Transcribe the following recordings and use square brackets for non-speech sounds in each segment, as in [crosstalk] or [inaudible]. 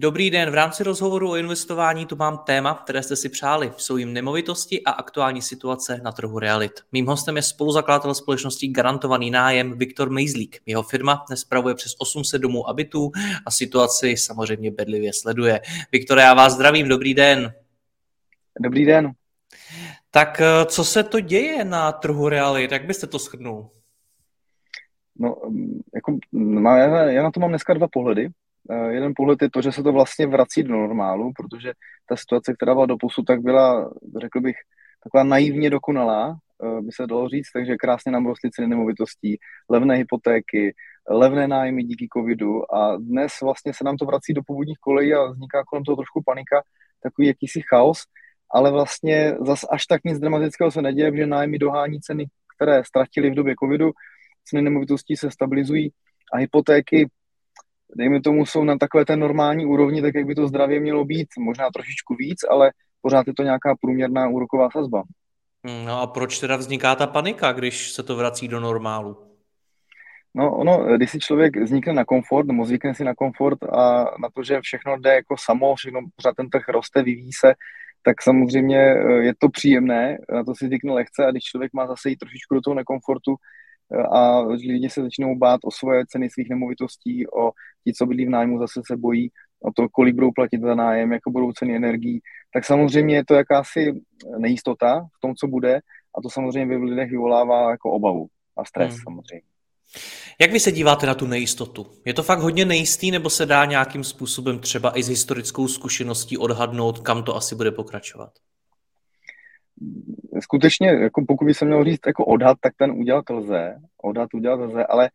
Dobrý den, v rámci rozhovoru o investování tu mám téma, které jste si přáli. Jsou jim nemovitosti a aktuální situace na trhu realit. Mým hostem je spoluzakladatel společnosti Garantovaný nájem Viktor Mejzlík. Jeho firma dnes spravuje přes 800 domů a bytů a situaci samozřejmě bedlivě sleduje. Viktor, já vás zdravím, dobrý den. Dobrý den. Tak eh, co se to děje na trhu realit? Jak byste to shrnul? No, mm, jako, já, já na to mám dneska dva pohledy. Eh, jeden pohled je to, že se to vlastně vrací do normálu, protože ta situace, která byla do posud, tak byla, řekl bych, taková naivně dokonalá, eh, by se dalo říct, takže krásně nám rostly ceny nemovitostí, levné hypotéky, levné nájmy díky covidu a dnes vlastně se nám to vrací do původních kolejí a vzniká kolem toho trošku panika, takový jakýsi chaos, ale vlastně zas až tak nic dramatického se neděje, že nájmy dohání ceny, které ztratili v době covidu, ceny nemovitostí se stabilizují a hypotéky dejme tomu, jsou na takové té normální úrovni, tak jak by to zdravě mělo být, možná trošičku víc, ale pořád je to nějaká průměrná úroková sazba. Hmm, no a proč teda vzniká ta panika, když se to vrací do normálu? No ono, když si člověk vznikne na komfort, nebo zvykne si na komfort a na to, že všechno jde jako samo, všechno pořád ten trh roste, vyvíjí se, tak samozřejmě eh, je to příjemné, na to si zvykne lehce a když člověk má zase jít trošičku do toho nekomfortu, a lidi se začnou bát o svoje ceny svých nemovitostí, o ti, co bydlí v nájmu, zase se bojí o to, kolik budou platit za nájem, jako budou ceny energií, tak samozřejmě je to jakási nejistota v tom, co bude a to samozřejmě v lidech vyvolává jako obavu a stres hmm. samozřejmě. Jak vy se díváte na tu nejistotu? Je to fakt hodně nejistý, nebo se dá nějakým způsobem třeba i s historickou zkušeností odhadnout, kam to asi bude pokračovat? Skutečně, jako pokud by se měl říct jako odhad, tak ten udělat lze, odhad udělat lze, ale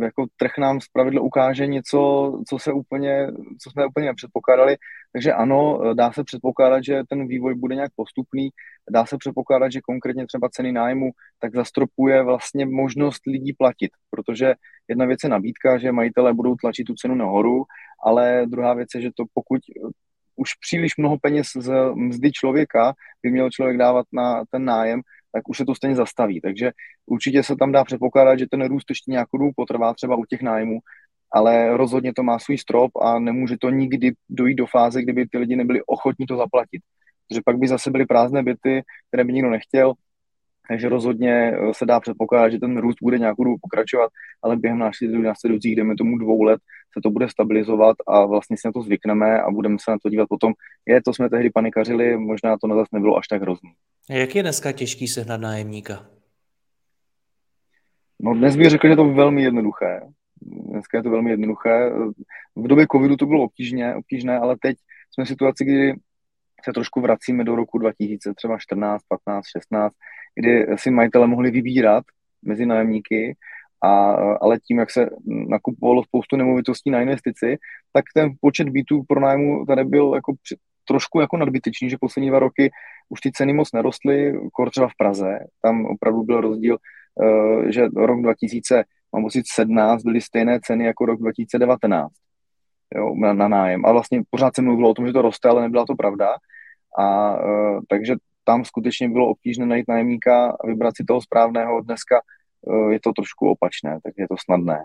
jako trh nám zpravidlo ukáže něco, co se úplně, co jsme úplně nepředpokládali. Takže ano, dá se předpokládat, že ten vývoj bude nějak postupný, dá se předpokládat, že konkrétně třeba ceny nájmu tak zastropuje vlastně možnost lidí platit, protože jedna věc je nabídka, že majitelé budou tlačit tu cenu nahoru, ale druhá věc je, že to pokud už příliš mnoho peněz z mzdy člověka by měl člověk dávat na ten nájem, tak už se to stejně zastaví. Takže určitě se tam dá předpokládat, že ten růst ještě nějakou dobu potrvá třeba u těch nájmů, ale rozhodně to má svůj strop a nemůže to nikdy dojít do fáze, kdyby ty lidi nebyli ochotní to zaplatit. Protože pak by zase byly prázdné byty, které by nikdo nechtěl, takže rozhodně eh, se dá předpokládat, že ten růst bude nějakou dobu pokračovat, ale během následujících, jdeme tomu dvou let, se to bude stabilizovat a vlastně si na to zvykneme a budeme se na to dívat potom, je, to jsme tehdy panikařili, možná to na zase nebylo až tak hrozný. Jak je dneska těžký sehnat nájemníka? No dnes bych řekl, že to je velmi jednoduché. Dneska je to velmi jednoduché. V době covidu to bylo obtížně, obtížné, ale teď jsme v situaci, kdy se trošku vracíme do roku 2000, třeba 14, 15, 16, kdy si majitele mohli vybírat mezi nájemníky, a, ale tím, jak se nakupovalo spoustu nemovitostí na investici, tak ten počet bytů pro nájmu tady byl jako při, trošku jako nadbytečný, že poslední dva roky už ty ceny moc nerostly, kor třeba v Praze, tam opravdu byl rozdíl, uh, že rok 2000, mám pocit 17, byly stejné ceny jako rok 2019 jo, na, na nájem. A vlastně pořád se mluvilo o tom, že to roste, ale nebyla to pravda. A uh, takže tam skutečně bylo obtížné najít nájemníka a vybrat si toho správného. Dneska uh, je to trošku opačné, takže je to snadné.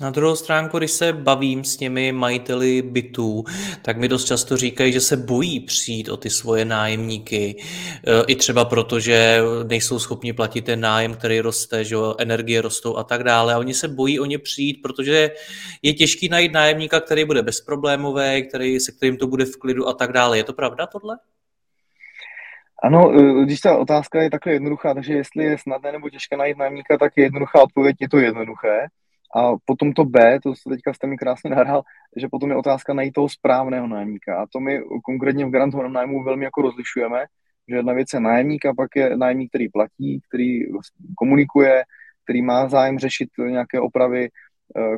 Na druhou stránku, když se bavím s těmi majiteli bytů, tak mi dost často říkají, že se bojí přijít o ty svoje nájemníky. E, I třeba proto, že nejsou schopni platit ten nájem, který roste, že energie rostou a tak dále. A oni se bojí o ně přijít, protože je těžký najít nájemníka, který bude bezproblémový, který, se kterým to bude v klidu a tak dále. Je to pravda tohle? Ano, e, když ta otázka je takhle jednoduchá, takže jestli je snadné nebo těžké najít nájemníka, tak je jednoduchá odpověď, je to jednoduché. A potom to B, to se teďka jste mi krásně nahrál, že potom je otázka najít toho správného nájemníka. A to my konkrétně v garantovaném nájmu velmi jako rozlišujeme, že jedna věc je nájemník a pak je nájemník, který platí, který komunikuje, který má zájem řešit nějaké opravy,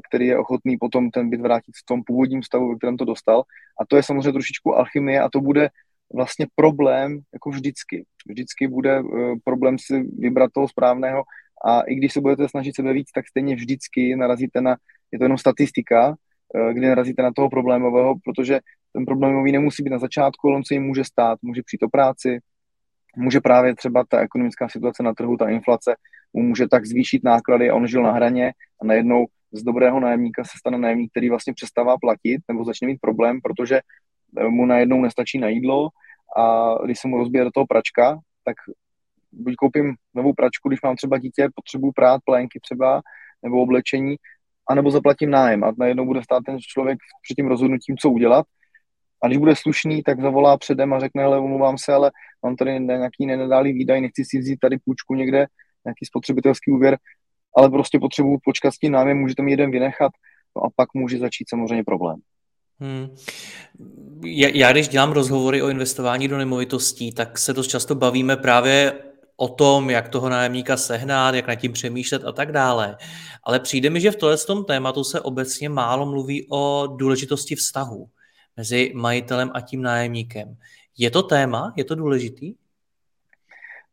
který je ochotný potom ten byt vrátit v tom původním stavu, ve kterém to dostal. A to je samozřejmě trošičku alchymie a to bude vlastně problém jako vždycky. Vždycky bude problém si vybrat toho správného a i když se budete snažit sebe víc, tak stejně vždycky narazíte na, je to jenom statistika, kdy narazíte na toho problémového, protože ten problémový nemusí být na začátku, ale on se jim může stát, může přijít o práci, může právě třeba ta ekonomická situace na trhu, ta inflace, mu může tak zvýšit náklady a on žil na hraně a najednou z dobrého nájemníka se stane nájemník, který vlastně přestává platit nebo začne mít problém, protože eh, mu najednou nestačí na jídlo a když se mu rozbije do toho pračka, tak buď koupím novou pračku, když mám třeba dítě, potřebuju prát plénky třeba, nebo oblečení, anebo zaplatím nájem a najednou bude stát ten člověk před tím rozhodnutím, co udělat a když bude slušný, tak zavolá předem a řekne, hele, umluvám se, ale mám tady nějaký nenadálý výdaj, nechci si vzít tady půjčku někde, nějaký spotřebitelský úvěr, ale prostě potřebuji počkat s tím námi, můžete mi jeden vynechat, no a pak může začít samozřejmě problém. Hmm. Já, když dělám rozhovory o investování do nemovitostí, tak se dost často bavíme právě o tom, jak toho nájemníka sehnat, jak nad tím přemýšlet a tak dále. Ale přijde mi, že v tomhle tématu se obecně málo mluví o důležitosti vztahu mezi majitelem a tím nájemníkem. Je to téma? Je to důležitý?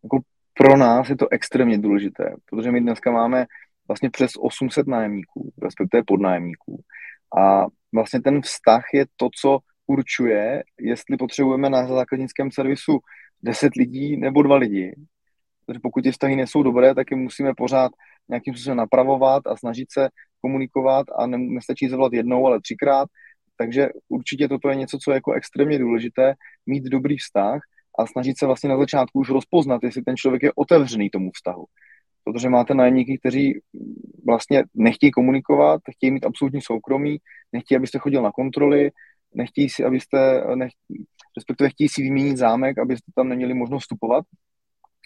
Jako pro nás je to extrémně důležité, protože my dneska máme vlastně přes 800 nájemníků, respektive podnájemníků. A vlastně ten vztah je to, co určuje, jestli potřebujeme na základnickém servisu 10 lidí nebo dva lidi. Protože pokud ty vztahy nejsou dobré, tak je musíme pořád nějakým způsobem napravovat a snažit se komunikovat a ne, nestačí zavolat jednou, ale třikrát takže určitě toto je něco, co je jako extrémně důležité, mít dobrý vztah a snažit se vlastně na začátku už rozpoznat, jestli ten člověk je otevřený tomu vztahu. Protože máte nájemníky, kteří vlastně nechtějí komunikovat, chtějí mít absolutní soukromí, nechtějí, abyste chodil na kontroly, nechtějí si, abyste, nech, respektive chtějí si vyměnit zámek, abyste tam neměli možnost vstupovat.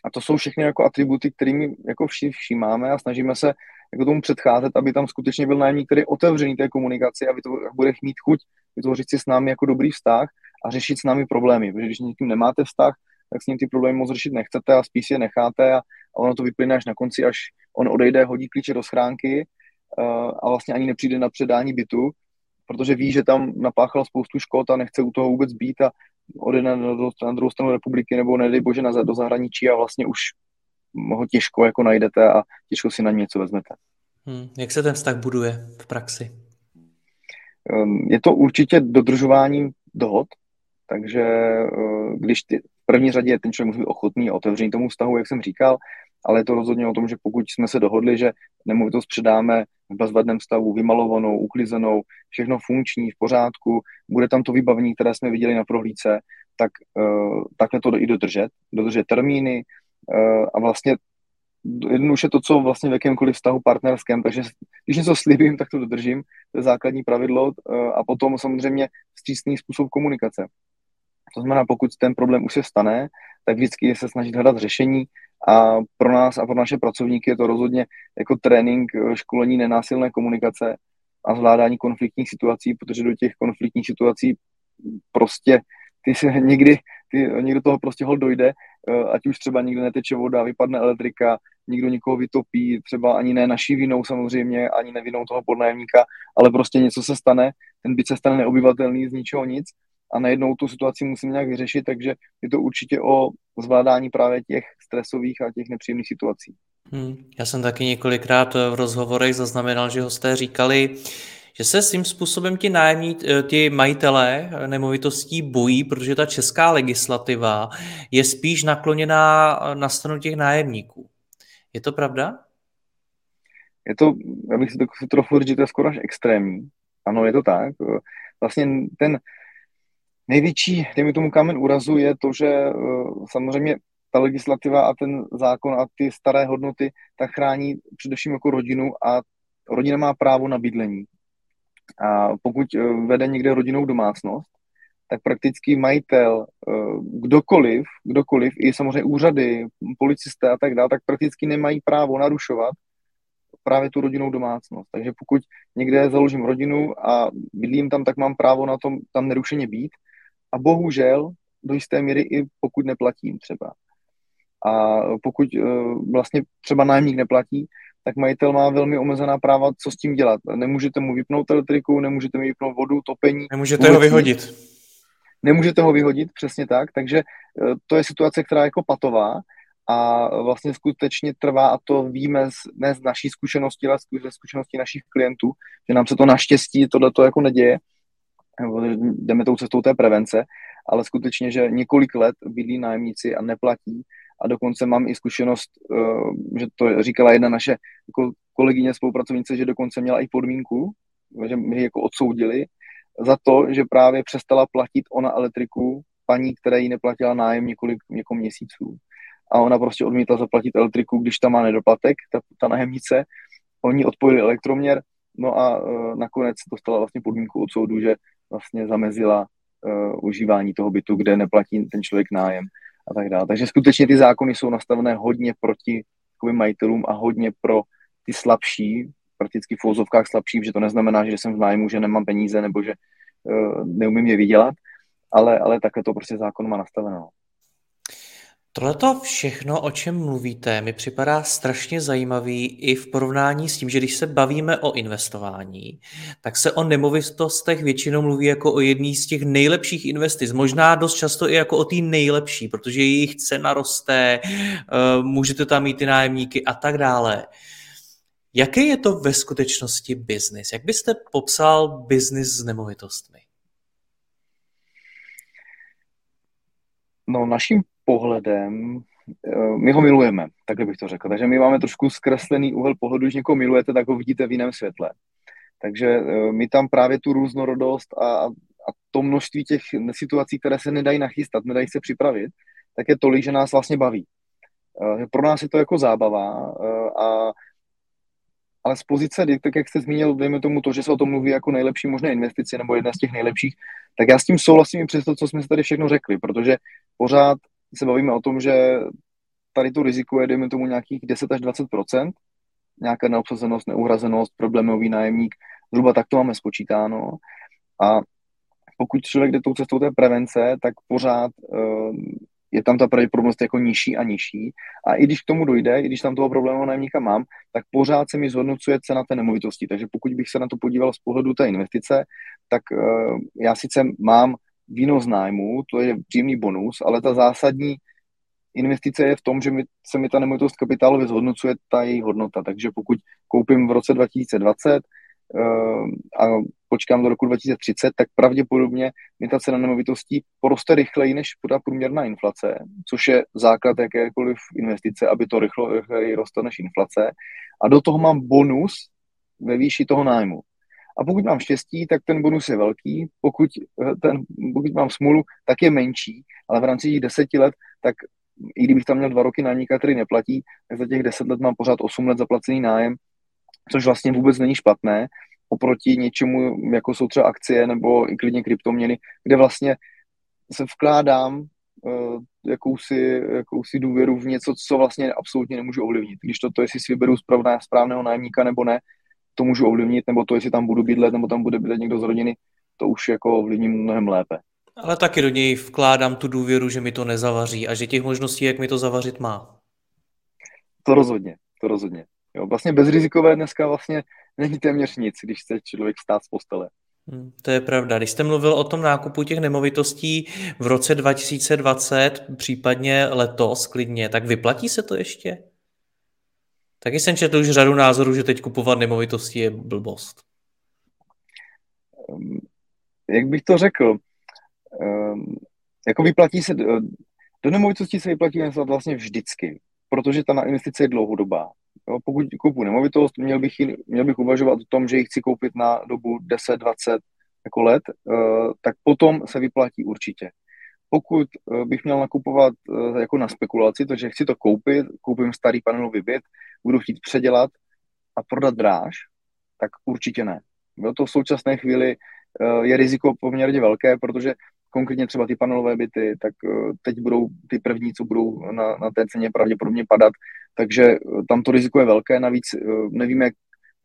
A to jsou všechny jako atributy, kterými jako všímáme a snažíme se jako tomu předcházet, aby tam skutečně byl nájemník, který je otevřený té komunikaci a bude mít chuť vytvořit si s námi jako dobrý vztah a řešit s námi problémy. Protože když někým nemáte vztah, tak s ním ty problémy moc řešit nechcete a spíš je necháte a, a ono to vyplyne až na konci, až on odejde, hodí klíče do schránky uh, a vlastně ani nepřijde na předání bytu, protože ví, že tam napáchal spoustu škod a nechce u toho vůbec být a odejde na, na, druhou stranu republiky nebo nedej bože na, do zahraničí a vlastně už ho těžko jako najdete a těžko si na ně něco vezmete. Hmm. Jak se ten vztah buduje v praxi? Ehm, je to určitě dodržování dohod, takže eh, když ty, v první řadě ten člověk musí být ochotný a otevřený tomu vztahu, jak jsem říkal, ale je to rozhodně o tom, že pokud jsme se dohodli, že nemovitost předáme v bezvadném stavu, vymalovanou, uklizenou, všechno funkční, v pořádku, bude tam to vybavení, které jsme viděli na prohlídce, tak uh, takhle to i dodržet, dodržet termíny, Eh, a vlastně jednoduše to, co vlastně v jakémkoliv vztahu partnerském, takže když něco slibím, tak to dodržím, to je základní pravidlo eh, a potom samozřejmě vstřícný způsob komunikace. To znamená, pokud ten problém už se stane, tak vždycky je se snažit hledat řešení a pro nás a pro naše pracovníky je to rozhodně jako trénink, eh, školení nenásilné komunikace a zvládání konfliktních situací, protože do těch konfliktních situací prostě ty se [laughs] někdy, ty, někdo toho prostě hol dojde, eh, ať už třeba někde neteče voda, vypadne elektrika, někdo někoho vytopí, třeba ani ne naší vinou samozřejmě, ani nevinou toho podnájemníka, ale prostě něco se stane, ten byt se stane neobyvatelný z ničeho nic a najednou tu situaci musíme nějak vyřešit, takže je to určitě o zvládání právě těch stresových a těch nepříjemných situací. Hmm. Já jsem taky několikrát v rozhovorech zaznamenal, že hosté říkali, že se svým způsobem ti, nájemní, eh, ti majitelé nemovitostí bojí, protože ta česká legislativa je spíš nakloněná na stranu těch nájemníků. Je to pravda? Je to, já bych si to trochu říct, že to je skoro až extrémní. Ano, je to tak. Vlastně ten největší, dejme tomu kámen úrazu, je to, že eh, samozřejmě ta legislativa a ten zákon a ty staré hodnoty tak chrání především jako rodinu a rodina má právo na bydlení. A pokud eh, vede někde rodinnou domácnost, tak prakticky majitel, eh, kdokoliv, kdokoliv, i samozřejmě úřady, policisté a tak dále, tak prakticky nemají právo narušovat právě tu rodinnou domácnost. Takže pokud někde založím rodinu a bydlím tam, tak mám právo na tom tam nerušeně být. A bohužel do jisté míry i pokud neplatím třeba. A pokud uh, vlastně třeba nájemník neplatí, tak majitel má velmi omezená práva, co s tím dělat. Nemůžete mu vypnout elektriku, nemůžete mu vypnout vodu, topení. Nemůžete ho vyhodit. Nemůžete ho vyhodit, přesně tak. Takže e, to je situace, která je jako patová a vlastně skutečně trvá, a to víme z, ne z naší zkušenosti, ale ze zkušenosti našich klientů, že nám se to naštěstí tohle to jako neděje, jdeme tou cestou té prevence, ale skutečně, že několik let bydlí nájemníci a neplatí a dokonce mám i zkušenost, eh, že to říkala jedna naše jako kolegyně spolupracovnice, že dokonce měla i podmínku, že mi jako odsoudili za to, že právě přestala platit ona elektriku paní, které jí neplatila nájem několik několik měsíců. A ona prostě odmítla zaplatit elektriku, když tam má nedoplatek, ta, ta nájemnice. Oni odpojili elektroměr, no a uh, nakonec dostala vlastně podmínku od soudu, že vlastně zamezila uh, užívání toho bytu, kde neplatí ten člověk nájem a tak dále. Takže skutečně ty zákony jsou nastavené hodně proti jakoby, majitelům a hodně pro ty slabší, prakticky v fouzovkách slabší, že to neznamená, že jsem v nájmu, že nemám peníze nebo že uh, neumím je vydělat, ale, ale takhle to prostě zákon má nastaveno. Tohleto všechno, o čem mluvíte, mi připadá strašně zajímavý i v porovnání s tím, že když se bavíme o investování, tak se o nemovitostech většinou mluví jako o jedný z těch nejlepších investic. Možná dost často i jako o té nejlepší, protože jejich cena roste, eh, můžete tam mít ty nájemníky a tak dále. Jaký je to ve skutečnosti biznis? Jak byste popsal biznis s nemovitostmi? No, naším pohledem, eh, my ho milujeme, takhle bych to řekl. Takže my máme trošku zkreslený úhel pohledu, když někoho milujete, tak ho vidíte v jiném světle. Takže eh, my tam právě tu různorodost a, a to množství těch situací, které se nedají nachystat, nedají se připravit, tak je tolik, že nás vlastně baví. Eh, pro nás je to jako zábava, a, ale z pozice, tak jak jste zmínil, dejme tomu to, že se o tom mluví jako nejlepší možné investice nebo jedna z těch nejlepších, tak já s tím souhlasím i přes to, co jsme si tady všechno řekli, protože pořád se bavíme o tom, že tady to riziko je, dejme tomu, nějakých 10 až 20% nějaká neobsazenost, neuhrazenost, problémový nájemník, zhruba tak to máme spočítáno. A pokud člověk jde tou cestou té prevence, tak pořád uh, je tam ta pravděpodobnost jako nižší a nižší. A i když k tomu dojde, i když tam toho problémového nájemníka mám, tak pořád se mi zhodnocuje cena té nemovitosti. Takže pokud bych se na to podíval z pohledu té investice, tak uh, já sice mám výnos nájmu, to je příjemný bonus, ale ta zásadní investice je v tom, že mi, se mi ta nemovitost kapitálově zhodnocuje ta její hodnota. Takže pokud koupím v roce 2020 uh, eh, a počkám do roku 2030, tak pravděpodobně mi ta cena nemovitostí poroste rychleji než ta průměrná inflace, což je základ jakékoliv investice, aby to rychlo, rychleji roste než inflace. A do toho mám bonus ve výši toho nájmu. A pokud mám štěstí, tak ten bonus je velký, pokud, eh, ten, pokud mám smůlu, tak je menší, ale v rámci těch deseti let, tak i kdybych tam měl dva roky nájemníka, který neplatí, tak za těch deset let mám pořád osm let zaplacený nájem, což vlastně vůbec není špatné, oproti něčemu, jako jsou třeba akcie nebo i klidně kryptoměny, kde vlastně se vkládám uh, jakousi, jakousi důvěru v něco, co vlastně absolutně nemůžu ovlivnit. Když to, to jestli si vyberu správné, správného nájemníka nebo ne, to můžu ovlivnit, nebo to, jestli tam budu bydlet, nebo tam bude bydlet někdo z rodiny, to už jako ovlivním mnohem lépe. Ale taky do něj vkládám tu důvěru, že mi to nezavaří a že těch možností, jak mi to zavařit má. To rozhodně, to rozhodně. Jo, vlastně bezrizikové dneska vlastně není téměř nic, když chce člověk stát z postele. Hmm, to je pravda. Když jste mluvil o tom nákupu těch nemovitostí v roce 2020, případně letos klidně, tak vyplatí se to ještě? Taky jsem četl už řadu názorů, že teď kupovat nemovitosti je blbost. Um, jak bych to řekl? Um, jako vyplatí se, do nemovitosti se vyplatí vlastně vždycky, protože ta investice je dlouhodobá. Pokud kupu nemovitost, měl bych, měl bych uvažovat o tom, že ji chci koupit na dobu 10-20 jako let, uh, tak potom se vyplatí určitě. Pokud uh, bych měl nakupovat jako na spekulaci, takže chci to koupit, koupím starý panelový byt, budu chtít předělat a prodat dráž, tak určitě ne. Jo, to v současné chvíli uh, je riziko poměrně velké, protože konkrétně třeba ty panelové byty, tak uh, teď budou ty první, co budou na, na té ceně pravděpodobně padat, takže uh, tam to riziko je velké, navíc nevíme, jak,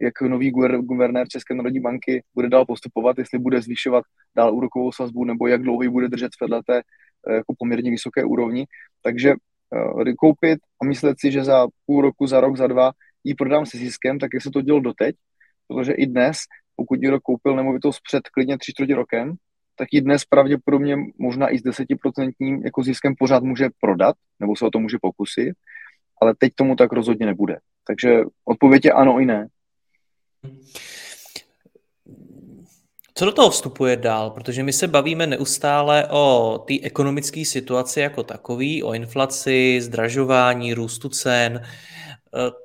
jak nový guvernér České národní banky bude dál postupovat, jestli bude zvyšovat dál úrokovou sazbu, nebo jak dlouho ji bude držet v té jako poměrně vysoké úrovni. Takže koupit a myslet si, že za půl roku, za rok, za dva ji prodám se ziskem, tak jak se to dělo doteď, protože i dnes, pokud někdo koupil nemovitost před klidně tři čtvrtě rokem, tak i dnes pravděpodobně možná i s desetiprocentním jako ziskem pořád může prodat, nebo se o to může pokusit, ale teď tomu tak rozhodně nebude. Takže odpověď je ano i ne. Co do toho vstupuje dál? Protože my se bavíme neustále o té ekonomické situaci jako takový, o inflaci, zdražování, růstu cen.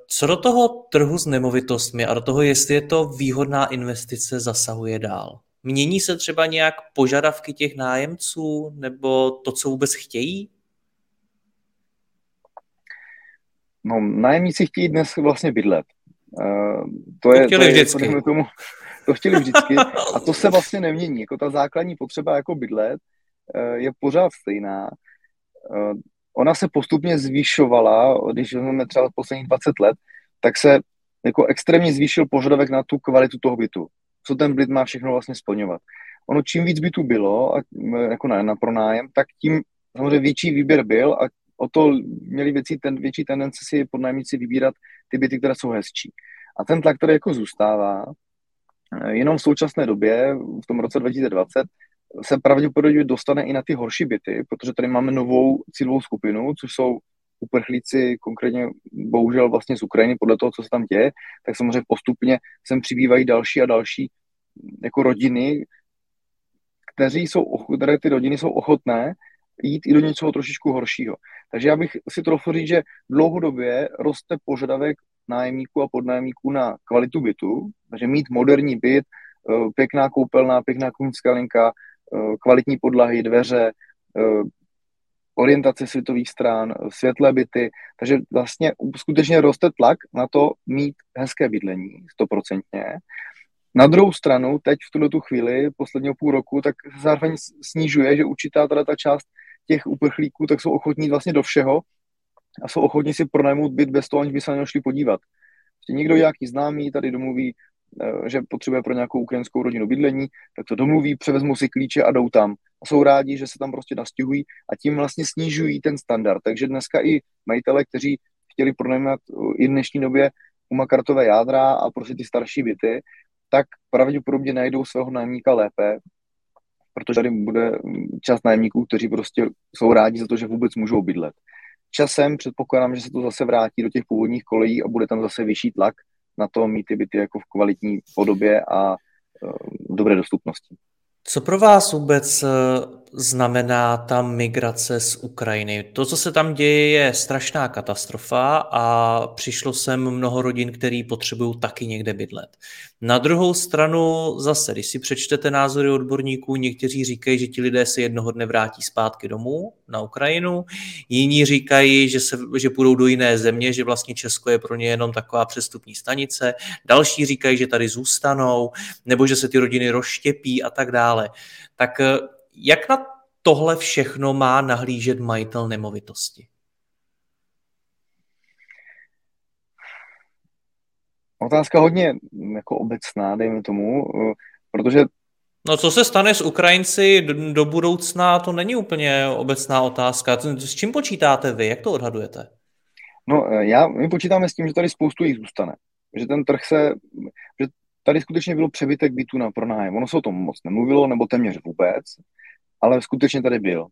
Co do toho trhu s nemovitostmi a do toho, jestli je to výhodná investice, zasahuje dál? Mění se třeba nějak požadavky těch nájemců nebo to, co vůbec chtějí? No, nájemníci chtějí dnes vlastně bydlet. Uh, to, to je, chtěli to je, vždycky. Tomu, to chtěli vždycky a to se [laughs] vlastně nemění. Jako ta základní potřeba jako bydlet uh, je pořád stejná. Uh, ona se postupně zvýšovala, když jsme třeba posledních 20 let, tak se jako extrémně zvýšil požadavek na tu kvalitu toho bytu. Co ten byt má všechno vlastně splňovat. Ono čím víc bytů bylo a, jako na, na pronájem, tak tím samozřejmě větší výběr byl a o to měli věcí, ten, větší tendence si podnájemníci vybírat ty byty, které jsou hezčí. A ten tlak, který jako zůstává, eh, jenom v současné době, v tom roce 2020, se pravděpodobně dostane i na ty horší byty, protože tady máme novou cílovou skupinu, což jsou uprchlíci, konkrétně bohužel vlastně z Ukrajiny, podle toho, co se tam děje, tak samozřejmě postupně sem přibývají další a další jako rodiny, kteří jsou, které ty rodiny jsou ochotné jít i do něčeho trošičku horšího. Takže já bych si trochu říct, že dlouhodobě roste požadavek nájemníků a podnájemníků na kvalitu bytu, takže mít moderní byt, eh, pěkná koupelná, pěkná kuchyňská linka, eh, kvalitní podlahy, dveře, eh, orientace světových stran, světlé byty, takže vlastně skutečně roste tlak na to mít hezké bydlení, stoprocentně. Na druhou stranu, teď v tuto tu chvíli, posledního půl roku, tak zároveň snižuje, že určitá teda ta část těch uprchlíků, tak jsou ochotní vlastně do všeho a jsou ochotní si pronajmout byt bez toho, aniž by se na něj šli podívat. Prostě někdo nějaký známý tady domluví, eh, že potřebuje pro nějakou ukrajinskou rodinu bydlení, tak to domluví, převezmou si klíče a jdou tam. A jsou rádi, že se tam prostě nastěhují a tím vlastně snižují ten standard. Takže dneska i majitele, kteří chtěli pronajmat i v dnešní době umakartové jádra a prostě ty starší byty, tak pravděpodobně najdou svého nájemníka lépe, protože tady bude část nájemníků, kteří prostě jsou rádi za to, že vůbec můžou bydlet. Časem předpokládám, že se to zase vrátí do těch původních kolejí a bude tam zase vyšší tlak na to mít ty byty jako v kvalitní podobě a uh, dobré dostupnosti. Co pro vás vůbec znamená ta migrace z Ukrajiny. To, co se tam děje, je strašná katastrofa a přišlo sem mnoho rodin, který potřebují taky někde bydlet. Na druhou stranu zase, když si přečtete názory odborníků, někteří říkají, že ti lidé se jednoho dne vrátí zpátky domů na Ukrajinu, jiní říkají, že, se, že půjdou do jiné země, že vlastně Česko je pro ně jenom taková přestupní stanice, další říkají, že tady zůstanou, nebo že se ty rodiny rozštěpí a tak dále. Tak jak na tohle všechno má nahlížet majitel nemovitosti? Otázka hodně jako obecná, dejme tomu, protože No co se stane s Ukrajinci do, do budoucna, to není úplně obecná otázka. S čím počítáte vy? Jak to odhadujete? No já, my počítáme s tím, že tady spoustu jich zůstane. Že ten trh se, že tady skutečně bylo přebytek bytů na pronájem. Ono se o tom moc nemluvilo, nebo téměř vůbec ale skutečně tady byl.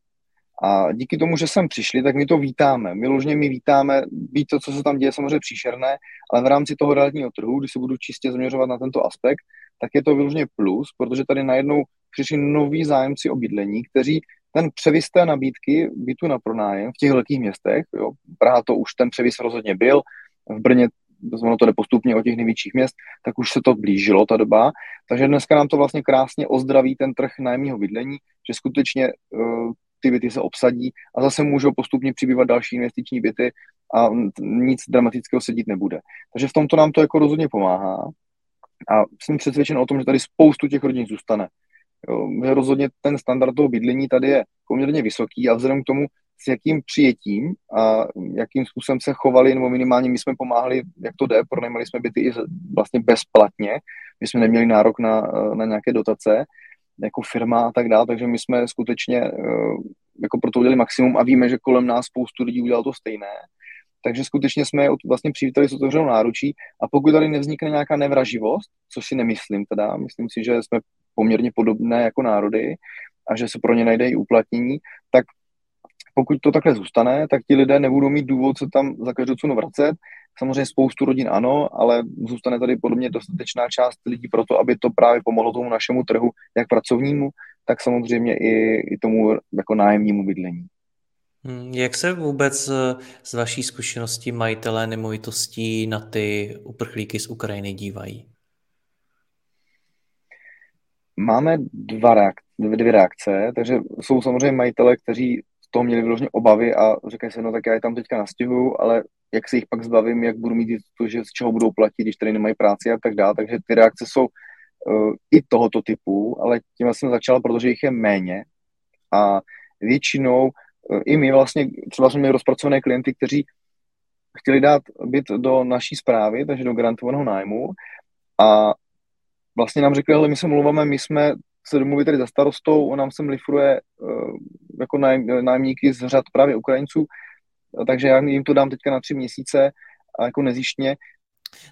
A díky tomu, že sem přišli, tak my to vítáme. My ložně my vítáme, být to, co se tam děje, samozřejmě příšerné, ale v rámci toho realitního trhu, když se budu čistě zaměřovat na tento aspekt, tak je to vyloženě plus, protože tady najednou přišli noví zájemci o bydlení, kteří ten převis té nabídky bytu na pronájem v těch velkých městech, jo, Praha to už ten převis rozhodně byl, v Brně ono to jde postupně od těch největších měst, tak už se to blížilo ta doba. Takže dneska nám to vlastně krásně ozdraví ten trh nájemního bydlení, že skutečně uh, ty byty se obsadí a zase můžou postupně přibývat další investiční byty a nic dramatického se dít nebude. Takže v tomto nám to jako rozhodně pomáhá a jsem přesvědčen o tom, že tady spoustu těch rodin zůstane. Jo, rozhodně ten standard toho bydlení tady je poměrně vysoký a vzhledem k tomu, s jakým přijetím a jakým způsobem se chovali, nebo minimálně my jsme pomáhali, jak to jde, pronajmali jsme byty i vlastně bezplatně, my jsme neměli nárok na, na nějaké dotace, jako firma a tak dále, takže my jsme skutečně eh, jako pro to udělali maximum a víme, že kolem nás spoustu lidí udělalo to stejné. takže skutečně jsme je vlastně přivítali s otevřenou náručí a pokud tady nevznikne nějaká nevraživost, což si nemyslím teda, myslím si, že jsme poměrně podobné jako národy a že se pro ně najde i uplatnění, tak pokud to takhle zůstane, tak ti lidé nebudou mít důvod se tam za každou cenu vracet. Samozřejmě spoustu rodin ano, ale zůstane tady podle mě dostatečná část lidí pro to, aby to právě pomohlo tomu našemu trhu, jak pracovnímu, tak samozřejmě i, i tomu jako nájemnímu bydlení. Hmm, jak se vůbec eh, z vaší zkušenosti majitelé nemovitostí na ty uprchlíky z Ukrajiny dívají? Máme dva reak- dvě reakce, takže jsou samozřejmě majitele, kteří toho měli vyloženě obavy a říkají se, no tak já je tam teďka nastěhuju, ale jak se jich pak zbavím, jak budu mít to, že z čeho budou platit, když tady nemají práci a tak dále. Takže ty reakce jsou uh, i tohoto typu, ale tím jsem začal, protože jich je méně a většinou uh, i my vlastně, třeba jsme měli rozpracované klienty, kteří chtěli dát byt do naší zprávy, takže do garantovaného nájmu a vlastně nám řekli, ale my se mluváme, my jsme se domluvit tady za starostou, on nám sem lifruje uh, jako nájemníky z řad právě Ukrajinců, takže já jim to dám teďka na tři měsíce a jako nezjištně.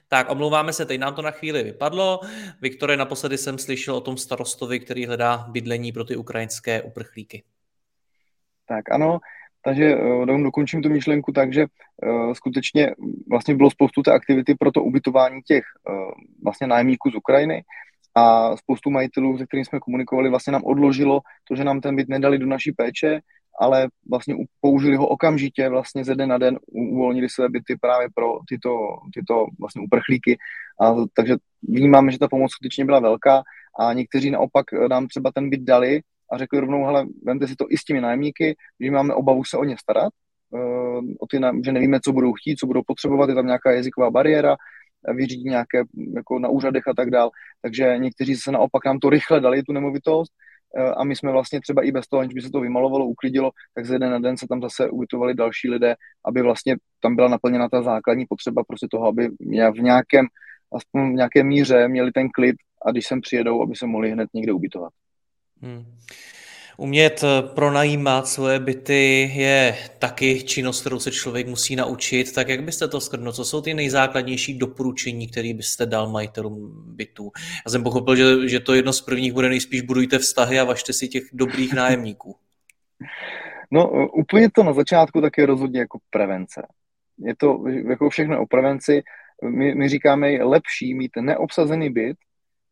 Tak, omlouváme se, teď nám to na chvíli vypadlo. Viktore, naposledy jsem slyšel o tom starostovi, který hledá bydlení pro ty ukrajinské uprchlíky. Tak ano, takže uh, dokončím tu myšlenku tak, že uh, skutečně vlastně bylo spoustu té aktivity pro to ubytování těch uh, vlastně nájemníků z Ukrajiny a spoustu majitelů, se kterými jsme komunikovali, vlastně nám odložilo to, že nám ten byt nedali do naší péče, ale vlastně použili ho okamžitě, vlastně ze den na den uvolnili své byty právě pro tyto, tyto vlastně uprchlíky. A, takže vnímáme, že ta pomoc skutečně byla velká a někteří naopak nám třeba ten byt dali a řekli rovnou, hele, vemte si to i s těmi nájemníky, že máme obavu se o ně starat, uh, o ty, že nevíme, co budou chtít, co budou potřebovat, je tam nějaká jazyková bariéra, vyřídí nějaké jako na úřadech a tak dál. Takže někteří se naopak nám to rychle dali, tu nemovitost, eh, a my jsme vlastně třeba i bez toho, aniž by se to vymalovalo, uklidilo, tak ze den na den se tam zase ubytovali další lidé, aby vlastně tam byla naplněna ta základní potřeba prostě toho, aby v nějakém, aspoň v nějaké míře měli ten klid a když sem přijedou, aby se mohli hned někde ubytovat. Hmm. Umět eh, pronajímat svoje byty je taky činnost, kterou se člověk musí naučit. Tak jak byste to skrnul? Co jsou ty nejzákladnější doporučení, které byste dal majitelům bytů? Já jsem pochopil, že, že to jedno z prvních bude nejspíš budujte vztahy a vašte si těch dobrých nájemníků. No úplně to na začátku tak je rozhodně jako prevence. Je to jako všechno o prevenci. My, my říkáme, lepší mít neobsazený byt,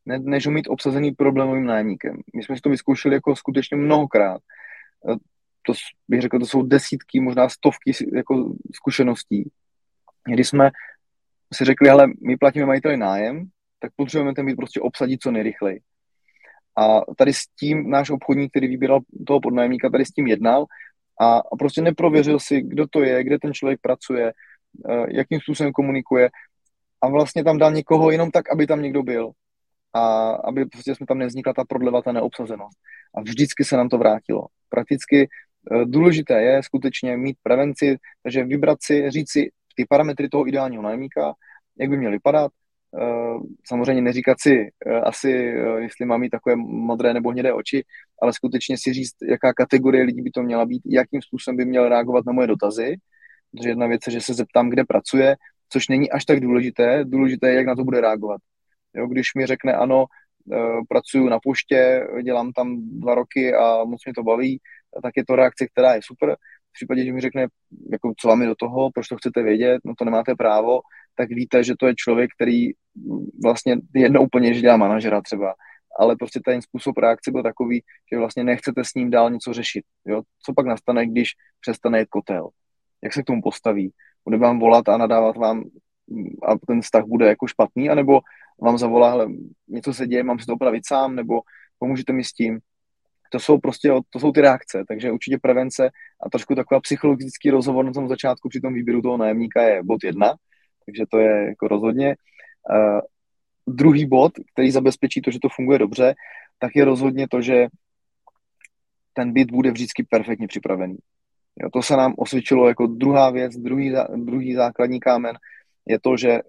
ne, než ho mít obsazený problémovým nájemníkem. My jsme si to vyzkoušeli jako skutečně mnohokrát. E, to bych řekl, to jsou desítky, možná stovky jako zkušeností, kdy jsme si řekli, ale my platíme majiteli nájem, tak potřebujeme ten byt prostě obsadit co nejrychleji. A tady s tím náš obchodník, který vybíral toho podnájemníka, tady s tím jednal a, a prostě neprověřil si, kdo to je, kde ten člověk pracuje, e, jakým způsobem komunikuje a vlastně tam dal někoho jenom tak, aby tam někdo byl a aby prostě jsme tam nevznikla ta prodleva, ta neobsazenost. A vždycky se nám to vrátilo. Prakticky eh, důležité je skutečně mít prevenci, takže vybrat si, říct si ty parametry toho ideálního nájemníka, jak by měl vypadat, eh, samozřejmě neříkat si eh, asi, jestli má mít takové modré nebo hnědé oči, ale skutečně si říct, jaká kategorie lidí by to měla být, jakým způsobem by měl reagovat na moje dotazy, protože jedna věc je, že se zeptám, kde pracuje, což není až tak důležité, důležité je, jak na to bude reagovat. Jo, když mi řekne ano, e, pracuji na poště, dělám tam dva roky a moc mě to baví, tak je to reakce, která je super. V případě, že mi řekne, jako, co vám je do toho, proč to chcete vědět, no to nemáte právo, tak víte, že to je člověk, který vlastně jedno úplně, že dělá manažera třeba, ale prostě ten způsob reakce byl takový, že vlastně nechcete s ním dál něco řešit. Jo? Co pak nastane, když přestane jet kotel? Jak se k tomu postaví? Bude vám volat a nadávat vám a ten vztah bude jako špatný, anebo vám zavolá, hele, něco se děje, mám si to opravit sám, nebo pomůžete mi s tím. To jsou prostě, to jsou ty reakce, takže určitě prevence a trošku taková psychologický rozhovor na tom začátku při tom výběru toho nájemníka je bod jedna, takže to je jako rozhodně. Uh, druhý bod, který zabezpečí to, že to funguje dobře, tak je rozhodně to, že ten byt bude vždycky perfektně připravený. Jo, to se nám osvědčilo jako druhá věc, druhý, druhý základní kámen, je to, že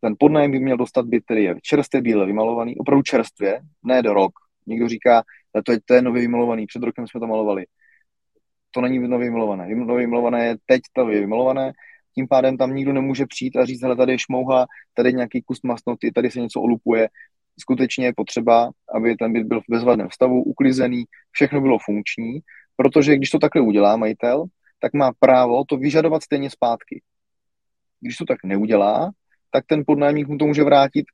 ten podnájem by měl dostat byt, který je čerstvě bíle vymalovaný, opravdu čerstvě, ne do rok. Někdo říká, to je, to je nově vymalovaný, před rokem jsme to malovali. To není nově vymalované. Nově vymalované je teď to je vymalované tím pádem tam nikdo nemůže přijít a říct, hele, tady je šmouha, tady je nějaký kus masnoty, tady se něco olupuje. Skutečně je potřeba, aby ten byt byl v bezvadném stavu, uklizený, všechno bylo funkční, protože když to takhle udělá majitel, tak má právo to vyžadovat stejně zpátky. Když to tak neudělá, tak ten podnájemník mu to může vrátit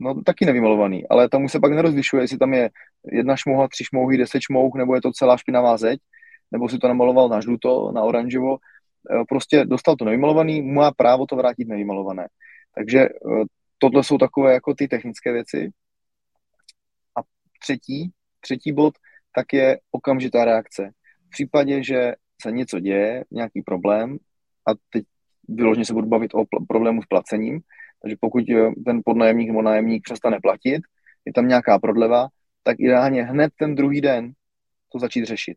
no taky nevymalovaný, ale tam už se pak nerozlišuje, jestli tam je jedna šmouha, tři šmouhy, deset šmouh, nebo je to celá špinavá zeď, nebo si to namaloval na žluto, na oranžovo, e, prostě dostal to nevymalovaný, má právo to vrátit nevymalované. Takže e, tohle jsou takové jako ty technické věci. A třetí, třetí bod, tak je okamžitá reakce. V případě, že se něco děje, nějaký problém, a teď vyloženě se budu bavit o problému s placením, takže pokud eh, ten podnájemník nebo nájemník přestane platit, je tam nějaká prodleva, tak ideálně hned ten druhý den to začít řešit.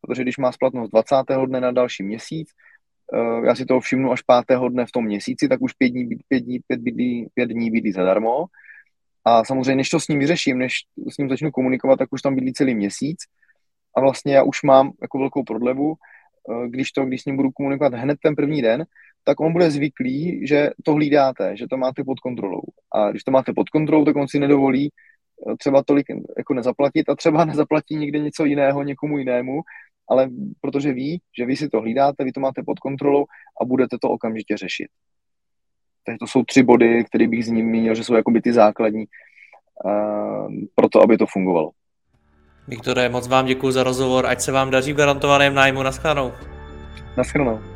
Protože když má splatnost 20. dne na další měsíc, eh, já si toho všimnu až 5. dne v tom měsíci, tak už pět dní, pět dní, pět bydlí, dní bydlí zadarmo. A samozřejmě, než to s ním vyřeším, než s ním začnu komunikovat, tak už tam bydlí celý měsíc. A vlastně já už mám jako velkou prodlevu, eh, když to, když s ním budu komunikovat hned ten první den, tak on bude zvyklý, že to hlídáte, že to máte pod kontrolou. A když to máte pod kontrolou, tak on si nedovolí eh, třeba tolik jako nezaplatit a třeba [laughs] nezaplatí někde něco jiného někomu jinému, ale protože ví, že vy si to hlídáte, vy to máte pod kontrolou a budete to okamžitě řešit. Takže to jsou tři body, které bych z ním mínil, že jsou jakoby ty základní uh, pro to, aby to fungovalo. Viktore, moc vám děkuji za rozhovor, ať se vám daří v garantovaném nájmu. Naschledanou. Naschledanou.